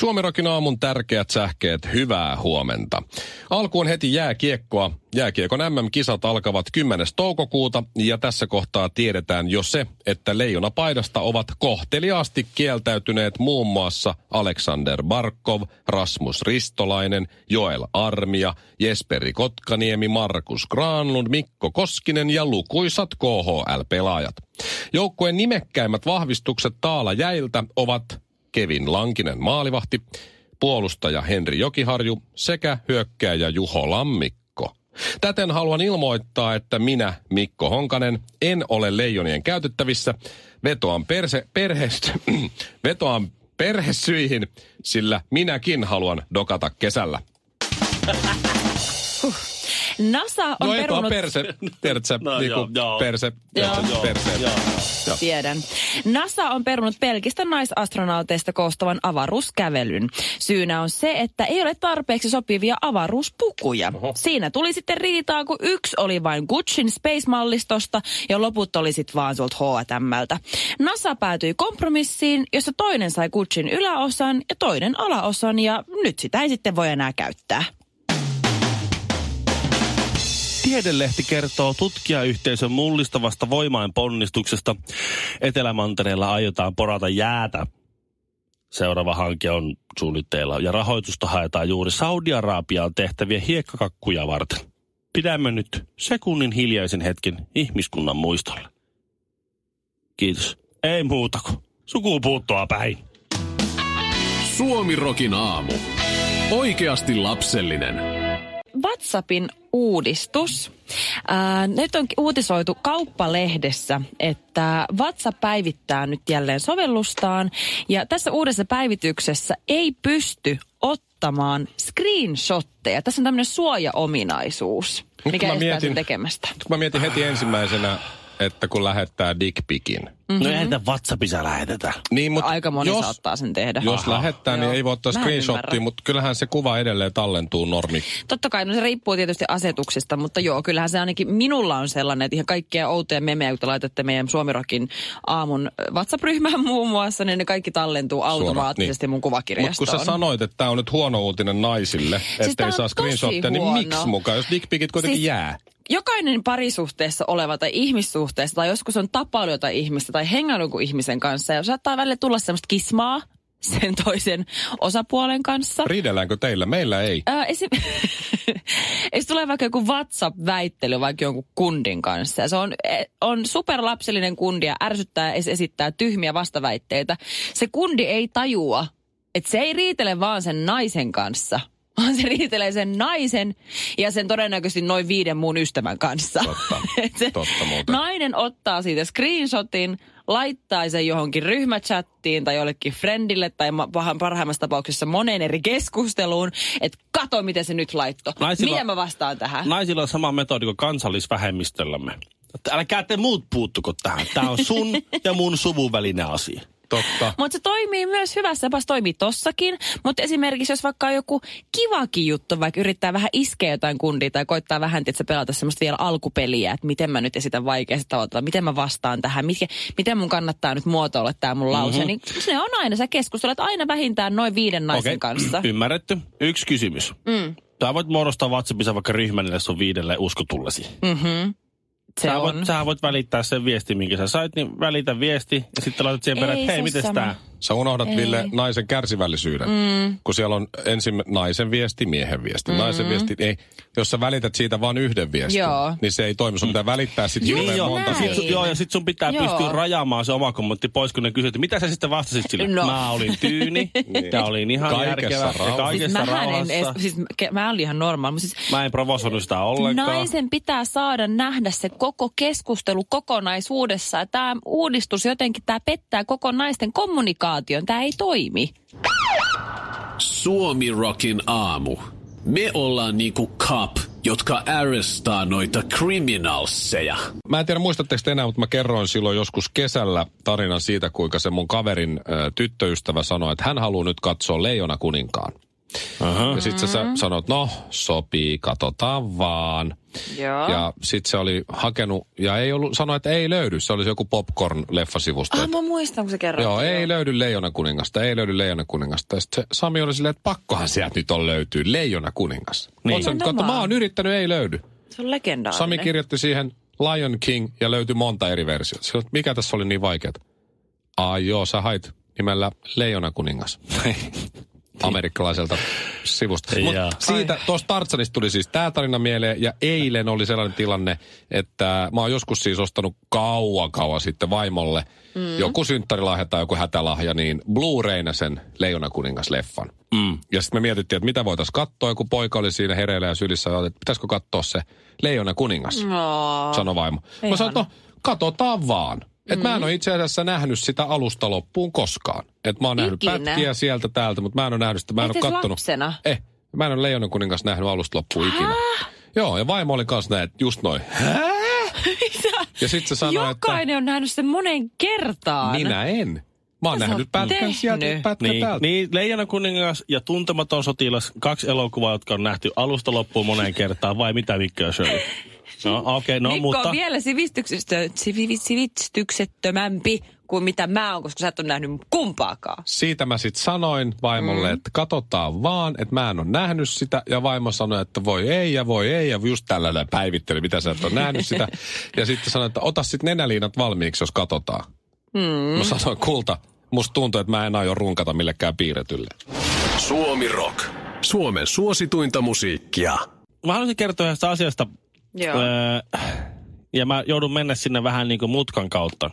Suomirokin aamun tärkeät sähkeet, hyvää huomenta. Alkuun heti jääkiekkoa. Jääkiekon MM-kisat alkavat 10. toukokuuta ja tässä kohtaa tiedetään jo se, että leijona paidasta ovat kohteliaasti kieltäytyneet muun muassa Aleksander Barkov, Rasmus Ristolainen, Joel Armia, Jesperi Kotkaniemi, Markus Granlund, Mikko Koskinen ja lukuisat KHL-pelaajat. Joukkueen nimekkäimmät vahvistukset taala jäiltä ovat Kevin Lankinen maalivahti, puolustaja Henri Jokiharju sekä hyökkääjä Juho Lammikko. Täten haluan ilmoittaa, että minä, Mikko Honkanen, en ole leijonien käytettävissä. Vetoan perse, perhestä, vetoan perhesyihin, sillä minäkin haluan dokata kesällä. NASA on No perunut... perse, perse, No niinku joo, joo. perse, Joo. perse, perse. Joo. Joo. Tiedän. NASA on perunut pelkistä naisastronauteista koostuvan avaruuskävelyn. Syynä on se, että ei ole tarpeeksi sopivia avaruuspukuja. Oho. Siinä tuli sitten riitaa, kun yksi oli vain Gucciin Space-mallistosta ja loput oli sitten vaan sulta H&Mltä. NASA päätyi kompromissiin, jossa toinen sai Gucciin yläosan ja toinen alaosan ja nyt sitä ei sitten voi enää käyttää. Tiedelehti kertoo tutkijayhteisön mullistavasta voimain ponnistuksesta. Etelämantereella aiotaan porata jäätä. Seuraava hanke on suunnitteilla ja rahoitusta haetaan juuri Saudi-Arabiaan tehtäviä hiekkakakkuja varten. Pidämme nyt sekunnin hiljaisen hetken ihmiskunnan muistolle. Kiitos. Ei muuta kuin sukupuuttoa päin. Suomirokin aamu. Oikeasti lapsellinen. WhatsAppin uudistus. Ää, nyt on uutisoitu kauppalehdessä, että WhatsApp päivittää nyt jälleen sovellustaan. Ja tässä uudessa päivityksessä ei pysty ottamaan screenshotteja. Tässä on tämmöinen suojaominaisuus, mikä estää mietin- sen tekemästä. Kun mä mietin heti ensimmäisenä, että kun lähettää dickpikin. Mm-hmm. No eihän tätä WhatsAppissa lähetetä. Niin, mutta Aika moni jos, saattaa sen tehdä. Jos lähettää, niin Joo. ei voi ottaa screenshottia, mutta kyllähän se kuva edelleen tallentuu normi. Totta kai, no se riippuu tietysti asetuksista, mutta joo, kyllähän se ainakin minulla on sellainen, että ihan kaikkia outoja memejä, kun te laitatte meidän Suomirokin aamun WhatsApp-ryhmään muun muassa, niin ne kaikki tallentuu automaattisesti mun Mutta kun kuvakirjastoon. sä sanoit, että tämä on nyt huono uutinen naisille, Siis ettei saa screenshottia, niin miksi mukaan, jos dickpikit kuitenkin Siis- jää? Jokainen parisuhteessa oleva tai ihmissuhteessa tai joskus on tapailu jotain ihmistä tai hengailu ihmisen kanssa ja saattaa välillä tulla semmoista kismaa sen toisen osapuolen kanssa. Riidelläänkö teillä? Meillä ei. Ää, esim... Jos tulee vaikka joku WhatsApp-väittely vaikka jonkun kundin kanssa. Se on, e, on superlapsellinen kundi ja ärsyttää ja es- esittää tyhmiä vastaväitteitä. Se kundi ei tajua, että se ei riitele vaan sen naisen kanssa, vaan se riitelee sen naisen ja sen todennäköisesti noin viiden muun ystävän kanssa. Totta. Se Totta muuten. Nainen ottaa siitä screenshotin, laittaa sen johonkin ryhmächattiin tai jollekin friendille tai pahan- parhaimmassa tapauksessa moneen eri keskusteluun, että kato miten se nyt laitto. Naisilla- Miten mä vastaan tähän? Naisilla on sama metodi kuin kansallisvähemmistöllämme. Älkää te muut puuttuko tähän. Tämä on sun ja mun suvun välinen asia. Totta. Mutta se toimii myös hyvässä tapassa, toimii tossakin. Mutta esimerkiksi jos vaikka on joku kivakin juttu, vaikka yrittää vähän iskeä jotain kundia tai koittaa vähän, että pelata semmoista vielä alkupeliä, että miten mä nyt esitän vaikeasti tavalla, miten mä vastaan tähän, miten, miten mun kannattaa nyt muotoilla tämä mun lause. Mm-hmm. Niin se on aina, sä keskustelet aina vähintään noin viiden naisen Okei, kanssa. ymmärretty. Yksi kysymys. Mm. Sä voit muodostaa WhatsAppissa vaikka ryhmän niille sun viidelle uskotullesi. Mm-hmm. Se Sä on. voit, sä voit välittää sen viestin, minkä sä sait, niin välitä viesti ja sitten laitat siihen perään, että hei, sama. tää? Sä unohdat, Ei. Ville, naisen kärsivällisyyden. Mm. Kun siellä on ensin naisen viesti, miehen viesti. Mm. Naisen viesti, ei, jos sä välität siitä vain yhden viestin, Joo. niin se ei toimi. Sun pitää välittää sitten Niin joo, monta sit, viestiä. sun- joo, ja sitten sun pitää Joo. pystyä rajaamaan se oma kommentti pois, kun ne kysyt, että mitä sä sitten vastasit sille? No. Mä olin tyyni, ja olin ihan Kaikessa järkevä, ja rauhassa. kaikessa siis mähän en edes, siis mä olin ihan normaali. mutta Siis Mä en provosoinut sitä ollenkaan. Naisen pitää saada nähdä se koko keskustelu kokonaisuudessa. Tämä uudistus jotenkin, tämä pettää koko naisten kommunikaation. Tämä ei toimi. Suomi Rockin aamu. Me ollaan niinku cop, jotka arrestaa noita criminalseja. Mä en tiedä muistatteko te enää, mutta mä kerroin silloin joskus kesällä tarinan siitä, kuinka se mun kaverin ö, tyttöystävä sanoi, että hän haluaa nyt katsoa Leijona kuninkaan. Aha. Ja sitten sä sanoit, no sopii, katsotaan vaan. Joo. Ja sitten se oli hakenut, ja ei ollut, sanoi, että ei löydy. Se oli joku popcorn-leffasivusto. Ah, mä muistan, kun sä kerroit. Joo, ei löydy Leijona kuningasta, ei löydy Leijona kuningasta. Ja sitten se Sami oli silleen, että pakkohan sieltä nyt on löytyy Leijona kuningas. Niin. Nimenomaan. katso, mä oon yrittänyt, ei löydy. Se on legendaarinen. Sami kirjoitti siihen Lion King ja löytyi monta eri versiota. Että mikä tässä oli niin vaikeaa? Ai joo, sä hait nimellä Leijona kuningas. Amerikkalaiselta sivusta. Mut Jaa. siitä, tuosta Tartsanista tuli siis tämä tarina mieleen, ja eilen oli sellainen tilanne, että mä oon joskus siis ostanut kauan kauan sitten vaimolle mm. joku synttärilahja tai joku hätälahja, niin Blu-rayna sen Leijona kuningas-leffan. Mm. Ja sitten me mietittiin, että mitä voitaisiin katsoa, kun poika oli siinä hereillä ja sylissä, ja että pitäisikö katsoa se Leijona kuningas, No. sanoi vaimo. Mä sanoin, no, katsotaan vaan. Et mä en ole itse asiassa nähnyt sitä alusta loppuun koskaan. Et mä oon nähnyt Ikinä? pätkiä sieltä täältä, mutta mä en ole nähnyt sitä. Mä en ole se kattonut. lapsena? Eh, mä en ole Leijonan kuningas nähnyt alusta loppuun ikinä. Joo, ja vaimo oli kanssa näin, että just noin. Ja sitten se sanoi, Jokainen on nähnyt sen monen kertaan. että minä en. Mä oon Mitä sä nähnyt pätkän tehnyt? sieltä, pätkän Niin, täältä. niin, Leijona kuningas ja Tuntematon sotilas, kaksi elokuvaa, jotka on nähty alusta loppuun moneen kertaan, vai mitä Mikko ja Shirley? No okei, okay, no Mikko mutta... on vielä sivistyksestä- sivi- sivistyksettömämpi kuin mitä mä oon, koska sä et ole nähnyt kumpaakaan. Siitä mä sitten sanoin vaimolle, mm. että katsotaan vaan, että mä en ole nähnyt sitä. Ja vaimo sanoi, että voi ei ja voi ei. Ja just tällainen päivitteli, mitä sä et ole nähnyt sitä. Ja sitten sanoi, että ota sitten nenäliinat valmiiksi, jos katsotaan. Mm. Mä sanoin, kulta, musta tuntuu, että mä en aio runkata millekään piirretylle. Suomi Rock. Suomen suosituinta musiikkia. Mä haluaisin kertoa yhdestä asiasta. Joo. Öö, ja mä joudun mennä sinne vähän niin kuin mutkan kautta.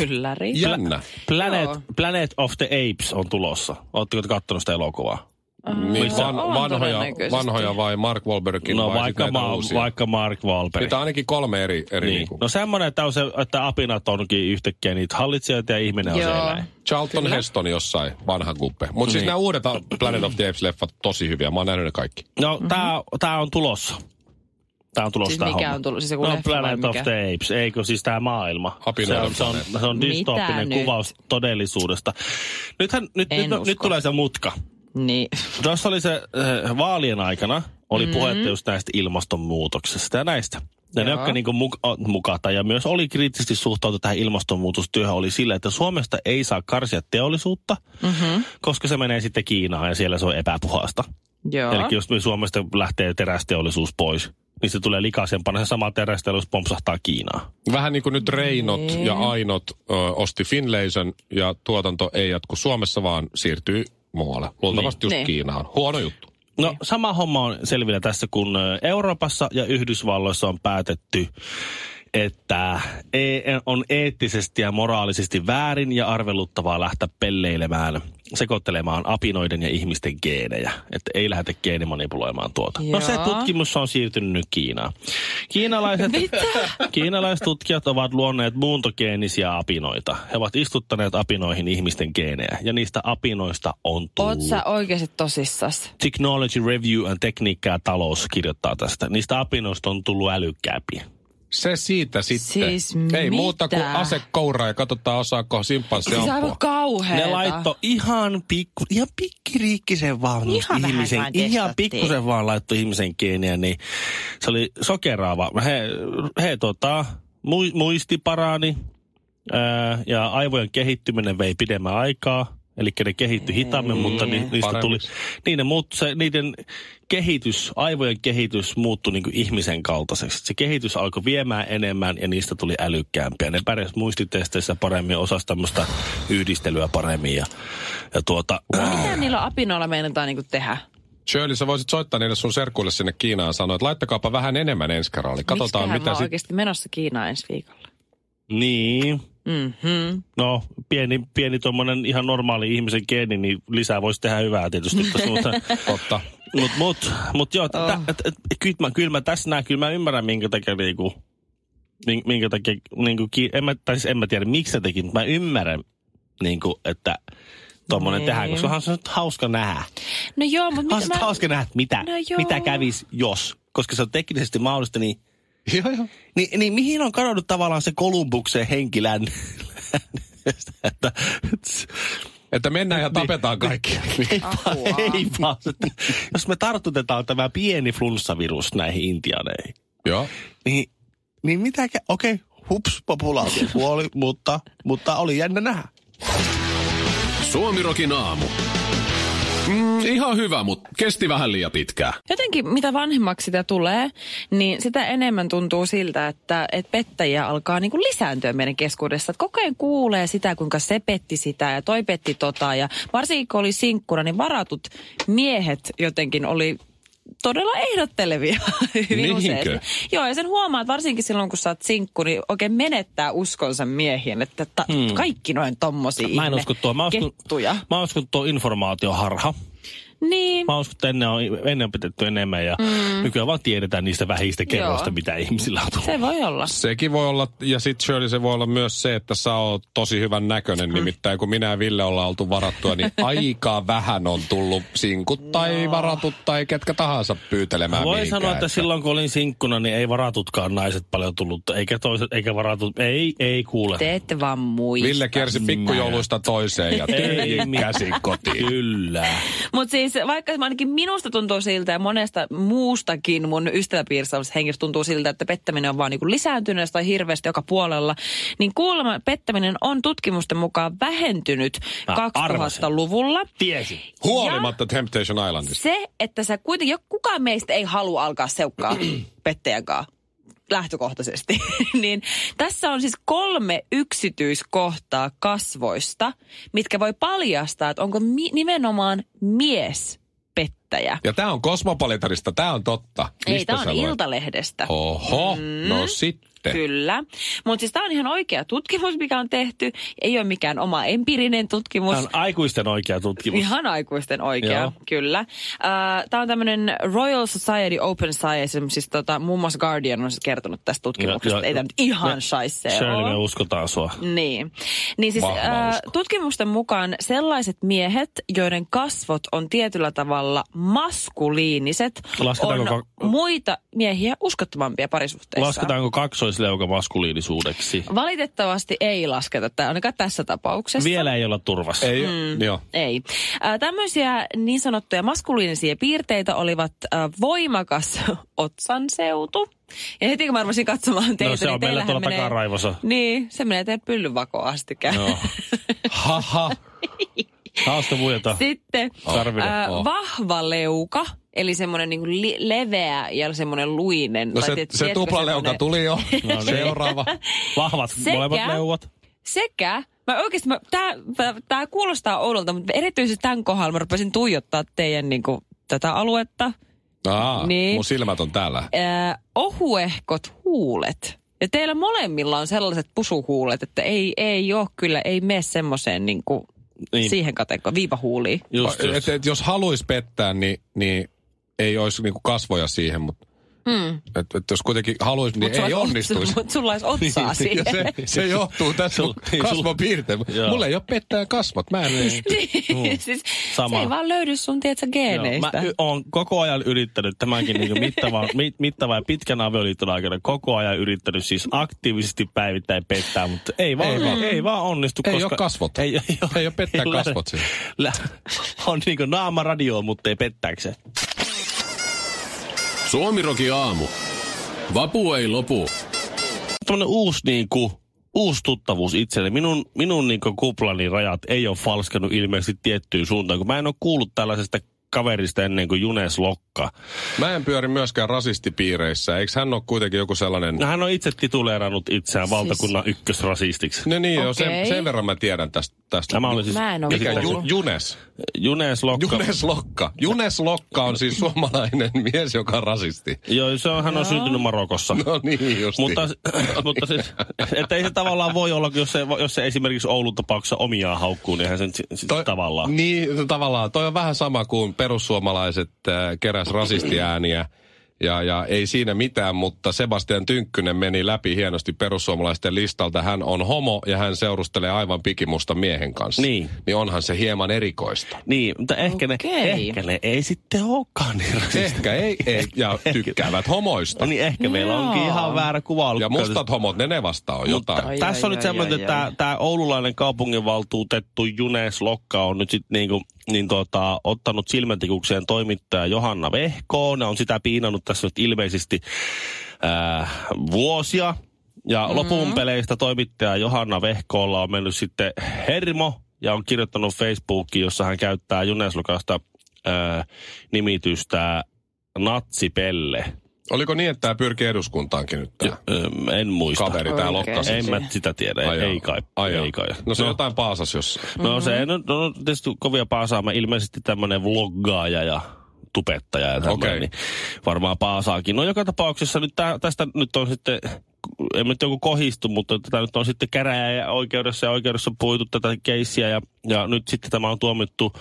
Ylläri. Jännä. Planet, Joo. Planet of the Apes on tulossa. Ootteko te kattonut sitä elokuvaa? Niin, Missä van, on vanhoja, vanhoja vai Mark Wahlbergin No vai vaikka, ma- uusia? vaikka Mark Wahlberg. Niitä on ainakin kolme eri, eri niin. Niin. Niin No semmoinen, että, on se, että apinat onkin yhtäkkiä niitä hallitsijoita ja ihminen on se Joo. eläin. Charlton Kyllä. Heston jossain, vanha kuppe. Mutta siis Niin. nämä uudet Planet of the Apes-leffat tosi hyviä. Mä oon nähnyt ne kaikki. No mm-hmm. tää, tää on tulossa. Tää on tulossa Siis mikä homma. on tullut? Siis joku no, Planet of the Apes, eikö siis tää maailma. se on, se on, planeetta. se on Mitä dystooppinen nyt? kuvaus todellisuudesta. Nythän, nyt, En nyt, nyt tulee se mutka. Niin. Tuossa oli se äh, vaalien aikana, oli mm. puhetta just näistä ilmastonmuutoksesta ja näistä. Ja ne, jotka muka, mukata ja myös oli kriittisesti suhtautu tähän ilmastonmuutostyöhön, oli sillä, että Suomesta ei saa karsia teollisuutta, mm-hmm. koska se menee sitten Kiinaan ja siellä se on epäpuhasta. Joo. Eli jos me Suomesta lähtee terästeollisuus pois, niin se tulee likaisempana. Se sama terästeollisuus pompsahtaa Kiinaan. Vähän niin kuin nyt Reinot ja Ainot ö, osti Finlayson ja tuotanto ei jatku Suomessa, vaan siirtyy muualle. Luultavasti Niin. just Niin. Kiinaan. Huono juttu. No sama homma on selvillä tässä, kun Euroopassa ja Yhdysvalloissa on päätetty, että e- on eettisesti ja moraalisesti väärin ja arveluttavaa lähteä pelleilemään, sekoittelemaan apinoiden ja ihmisten geenejä. Että ei lähdetä geenimanipuloimaan tuota. No se Joo. tutkimus on siirtynyt nyt Kiinaan. Kiinalaiset, kiinalaiset tutkijat ovat luonneet muuntogeenisiä apinoita. He ovat istuttaneet apinoihin ihmisten geenejä ja niistä apinoista on tullut. Oot sä oikeasti tosissas? Technology Review and Tekniikka ja talous kirjoittaa tästä. Niistä apinoista on tullut älykkäämpiä. Se siitä sitten. Siis ei muuta kuin mitä? ase kouraa ja katsotaan osaako simpanssi Siis ampua. Kauheeta. Ne laitto ihan pikku, ihan pikkiriikkisen vaan Ihan ihmisen, vaan ihan pikkusen vaan laittoi ihmisen geeniä, niin se oli sokeraava. He, he tota, mu- muisti parani ää, ja aivojen kehittyminen vei pidemmän aikaa Eli ne kehittyi hitaammin, mutta ni, niistä tuli, paremmiksi. niin ne muut, se, niiden kehitys, aivojen kehitys muuttui niin ihmisen kaltaiseksi. Se kehitys alkoi viemään enemmän ja niistä tuli älykkäämpiä. Ne pärjäs muistitesteissä paremmin, osasi tämmöistä yhdistelyä paremmin. Ja, ja tuota, Mitä niillä apinoilla meinataan niinku tehdä? Shirley, sä voisit soittaa niille sun serkuille sinne Kiinaan ja sanoa, että laittakaapa vähän enemmän ensi kerralla. Katsotaan, mä mitä sit... oikeasti menossa Kiinaan ensi viikolla? niin, Mm-hmm. No, pieni, pieni tuommoinen ihan normaali ihmisen geeni, niin lisää voisi tehdä hyvää tietysti. mutta, Totta. Mut, mut, mut joo, oh. et, et, kyllä, mä, kyllä mä tässä näen, kyllä mä ymmärrän, minkä takia niinku, min- minkä takia, niinku, ki- en mä, tai siis en mä tiedä, miksi se teki, mutta mä ymmärrän, niinku, että tuommoinen Niin. tehdään, koska onhan se nyt hauska nähdä. No joo, mutta mitä mä... hauska nähdä, että mitä, No joo. mitä kävisi, jos. Koska se on teknisesti mahdollista, niin, Joo, joo. niin, niin mihin on kadonnut tavallaan se Kolumbuksen henkilän? että, Että mennään ja tapetaan kaikki. Ei vaan, Apua. ei vaan. Että Jos me tartutetaan tämä pieni flunssavirus näihin intianeihin, Joo. niin, niin mitä... Okei, okay, hups, populaatio kuoli, mutta, mutta oli jännä nähdä. Suomirokin aamu. Mm, ihan hyvä, mutta kesti vähän liian pitkään. Jotenkin mitä vanhemmaksi sitä tulee, niin sitä enemmän tuntuu siltä, että, että pettäjiä alkaa niin kuin lisääntyä meidän keskuudessa. Että koko ajan kuulee sitä, kuinka se petti sitä ja toi petti tota. Ja varsinkin kun oli sinkkuna, niin varatut miehet jotenkin oli todella ehdottelevia hyvin Niinkö? usein. Joo, ja sen huomaa, että varsinkin silloin, kun sä oot sinkku, niin oikein menettää uskonsa miehiin, että ta- hmm. kaikki noin tommosia Mä en ihme usko tuo. Mä uskon, kettuja. mä uskon tuo informaatioharha. Niin, Mä uskon, että ennen on, ennen on pidetty enemmän ja mm. nykyään vaan tiedetään niistä vähistä kerroista, Joo. mitä ihmisillä on tullut. se voi olla. Sekin voi olla, ja sitten Shirley se voi olla myös se, että sä oot tosi hyvän näköinen. Nimittäin kun minä ja Ville ollaan oltu varattua, niin aika vähän on tullut sinkut tai varatut tai ketkä tahansa pyytelemään Voi mihinkään. sanoa, että silloin kun olin sinkkuna, niin ei varatutkaan naiset paljon tullut, eikä toiset, eikä varatut, ei, ei kuule. Te ette vaan muista. Ville kiersi pikkujouluista toiseen ja tyhjin käsin kotiin. Kyllä. Mutta siis vaikka ainakin minusta tuntuu siltä ja monesta muustakin mun ystäväpiirissä henkilöstä tuntuu siltä, että pettäminen on vaan niinku lisääntynyt tai hirveästi joka puolella, niin kuulemma pettäminen on tutkimusten mukaan vähentynyt Mä arvasin. 2000-luvulla. Tiesi. Huolimatta Temptation Islandista. Se, että sä kuitenkin, kukaan meistä ei halua alkaa seukkaa pettäjänkaan lähtökohtaisesti, niin tässä on siis kolme yksityiskohtaa kasvoista, mitkä voi paljastaa, että onko mi- nimenomaan mies pettäjä. Ja tämä on kosmopolitarista, tämä on totta. Ei, Mistä tämä sä on? Iltalehdestä. Oho, mm. no sitten. Kyllä. Mutta siis tämä on ihan oikea tutkimus, mikä on tehty. Ei ole mikään oma empiirinen tutkimus. Tämä on aikuisten oikea tutkimus. Ihan aikuisten oikea, Joo. kyllä. Tämä on tämmöinen Royal Society Open Science, siis tota, muun muassa Guardian on siis kertonut tästä tutkimuksesta. Joo, joo. Ei tämä nyt ihan Me- shaisee Shirley, me ole. uskotaan sua. Niin. Niin siis Vahva usko. tutkimusten mukaan sellaiset miehet, joiden kasvot on tietyllä tavalla maskuliiniset, Lasketaanko on ka- muita miehiä uskottavampia parisuhteissa. Lasketaanko kaksoisleuka maskuliinisuudeksi? Valitettavasti ei lasketa, tämä ainakaan tässä tapauksessa. Vielä ei olla turvassa. Ei, mm. joo. Ei. Ää, tämmöisiä niin sanottuja maskuliinisia piirteitä olivat ää, voimakas otsanseutu. Ja heti kun mä arvasin katsomaan teitä, No se niin on meillä teillähän tuolla menee... takaraivossa. Niin, se menee teidän pyllyvakoon asti. Joo. Haha. Hauska muijata. Sitten ää, Oh. vahva leuka, eli semmoinen niin li- leveä ja semmoinen luinen. No vai se, tiedät- se tuplaleuka semmoinen- tuli jo. No niin. Seuraava. Vahvat Sekä- molemmat leuat. Sekä, mä oikeasti, mä, tää, tää, oudolta, mutta erityisesti tämän kohdalla mä rupesin tuijottaa teidän niin kuin, tätä aluetta. Aa, Niin. mun silmät on täällä. Ää, ohuehkot huulet. Ja teillä molemmilla on sellaiset pusuhuulet, että ei, ei ole kyllä, ei mene semmoiseen niin kuin, Niin. siihen kategoriaan, viivahuuliin. Just, just. Et, et, jos haluaisi pettää, niin, niin ei olisi niinku kasvoja siihen, mutta Hmm. et, et jos kuitenkin haluaisi, niin Mut ei onnistuisi. Mutta sulla olisi otsaa Ja siihen. se, se johtuu tästä Sul- niin, sul- kasvopiirteen. Joo. Mulla ei ole pettää kasvot. Mä en pysty. Niin, siis Sama. Se ei vaan löydy sun, tiedätkö, Joo, geeneistä. mä y- oon koko ajan yrittänyt tämänkin niin mittavan, mit, mittavan ja pitkän avioliiton aikana koko ajan yrittänyt siis aktiivisesti päivittäin pettää, mutta ei vaan, Ei vaan. ei vaan onnistu. Ei koska oo kasvot. Ei, ei, oo- Ei oo pettää kasvot siinä. lä- on niin kuin naama radio, mutta ei pettääkseen. Suomirokin aamu. Vapu ei lopu. Tämmönen uusi niin kuin, uusi tuttavuus itselle. Minun, minun niin kuplani rajat ei ole falskannut ilmeisesti tiettyyn suuntaan, kun mä en ole kuullut tällaisesta kaverista ennen kuin Junes Lokka. Mä en pyöri myöskään rasistipiireissä. Eikö hän ole kuitenkin joku sellainen... No, hän on itse tituleerannut itseään siis... valtakunnan ykkösrasistiksi. No niin, okay. jo, sen, Okei. sen verran mä tiedän tästä. tästä. Tämä oli siis Mä en ole Mikä? Ju. Junes. Junes Lokka. Junes Lokka. Junes Lokka on siis suomalainen mies, joka on rasisti. Joo, se on, hän on syntynyt Marokossa. No niin, just Mutta, mutta siis, että ei se tavallaan voi olla, jos se, jos se esimerkiksi Oulun tapauksessa omiaan haukkuu, niin eihän sen sit, sit tavallaan. Niin, tavallaan. Toi on vähän sama kuin perussuomalaiset äh, keräs rasistiääniä. Ja, ja ei siinä mitään, mutta Sebastian Tynkkynen meni läpi hienosti perussuomalaisten listalta. Hän on homo ja hän seurustelee aivan pikimusta miehen kanssa. Niin. Niin onhan se hieman erikoista. Niin, mutta ehkä, ne, ehkä ne ei sitten olekaan niin rasisteja. Ehkä ei, ei ja tykkäävät homoista. No niin, ehkä meillä Joo. onkin ihan väärä kuva ollut. Ja mustat homot, ne ne vastaa on Mutta jotain. Ai, tässä ai, on nyt ai, semmoinen, ai, että tämä oululainen kaupunginvaltuutettu Junes Lokka on nyt sitten niinku, niin tota, ottanut silmätikukseen toimittaja Johanna Vehkoon. Ne on sitä piinannut tässä nyt ilmeisesti ää, vuosia. Ja mm-hmm. lopun peleistä toimittaja Johanna Vehkoolla on mennyt sitten hermo ja on kirjoittanut Facebookiin, jossa hän käyttää Junes Lokasta ää, nimitystä Natsipelle. Oliko niin, että tämä pyrkii eduskuntaankin nyt tämä en muista. kaveri, tämä Oikein. Lokka? En mä sitä tiedä, ei, ei kai. Ai ei kai. No se jotain paasas jossain. No se no, no, tietysti kovia paasaama, ilmeisesti tämmöinen vloggaaja ja tubettaja ja tämmöinen, Okei. niin varmaan paasaakin. No joka tapauksessa nyt tää, tästä nyt on sitten, en nyt joku kohistu, mutta tätä nyt on sitten käräjä ja oikeudessa ja oikeudessa puitu tätä keissiä ja, ja nyt sitten tämä on tuomittu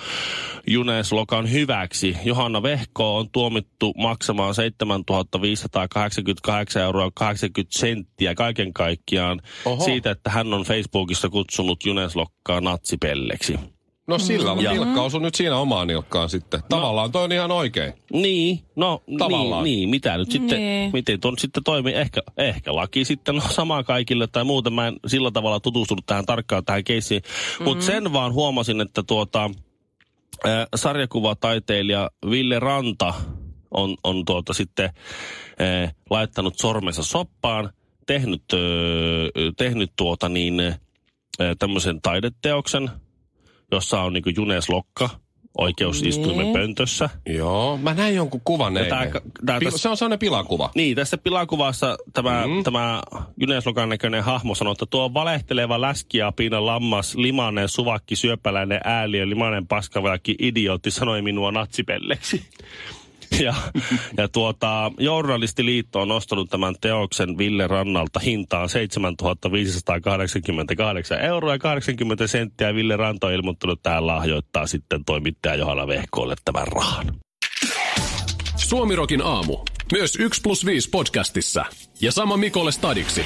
Junes Lokan hyväksi. Johanna Vehko on tuomittu maksamaan 7588 euroa 80 senttiä kaiken kaikkiaan Oho. siitä, että hän on Facebookissa kutsunut Junes Lokkaa natsipelleksi. No sillä Ja- nilkka osui nyt siinä omaan nilkkaan sitten. Tavallaan toi on ihan oikein. Niin, no Tavallaan. niin, niin, mitä nyt sitten, Niin. miten ton sitten toimii? Ehkä, ehkä laki sitten on sama kaikille tai muuten. Mä en sillä tavalla tutustunut tähän tarkkaan tähän keissiin. Mm-hmm. Mutta sen vaan huomasin, että tuota, äh, sarjakuvataiteilija Ville Ranta on, on tuota sitten äh, laittanut sormensa soppaan, tehnyt, äh, tehnyt tuota niin, äh, tämmöisen taideteoksen, jossa on niin Junes Lokka oikeusistuimen Niin. pöntössä. Joo, mä näin jonkun kuvan eilen. tää- tää Pil- tässä- se on sellainen pilakuva. Niin, tässä pilakuvassa tämä, mm. tämä Junes Lokan näköinen hahmo sanoo, että tuo valehteleva läskiapiina lammas, limanen, suvakki, syöpäläinen ääliö, limanen paskavelki, idiootti sanoi minua natsipelleksi. Ja, ja tuota, Journalistiliitto on nostanut tämän teoksen Ville Rannalta hintaan 7588 euroa ja 80 senttiä. Ville Ranta on ilmoittanut, että lahjoittaa sitten toimittaja Johanna Vehkoolle tämän rahan. Suomirokin aamu. Myös 1 plus 5 podcastissa. Ja sama Mikolle Stadiksi.